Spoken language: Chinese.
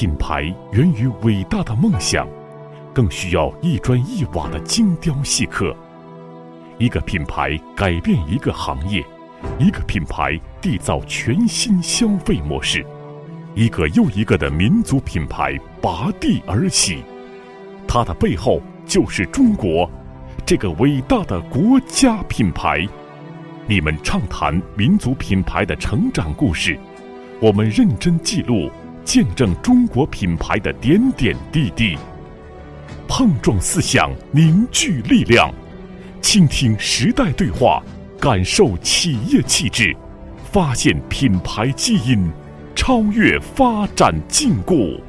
品牌源于伟大的梦想，更需要一砖一瓦的精雕细刻。一个品牌改变一个行业，一个品牌缔造全新消费模式，一个又一个的民族品牌拔地而起。它的背后就是中国，这个伟大的国家品牌。你们畅谈民族品牌的成长故事，我们认真记录。见证中国品牌的点点滴滴，碰撞思想，凝聚力量，倾听时代对话，感受企业气质，发现品牌基因，超越发展禁锢。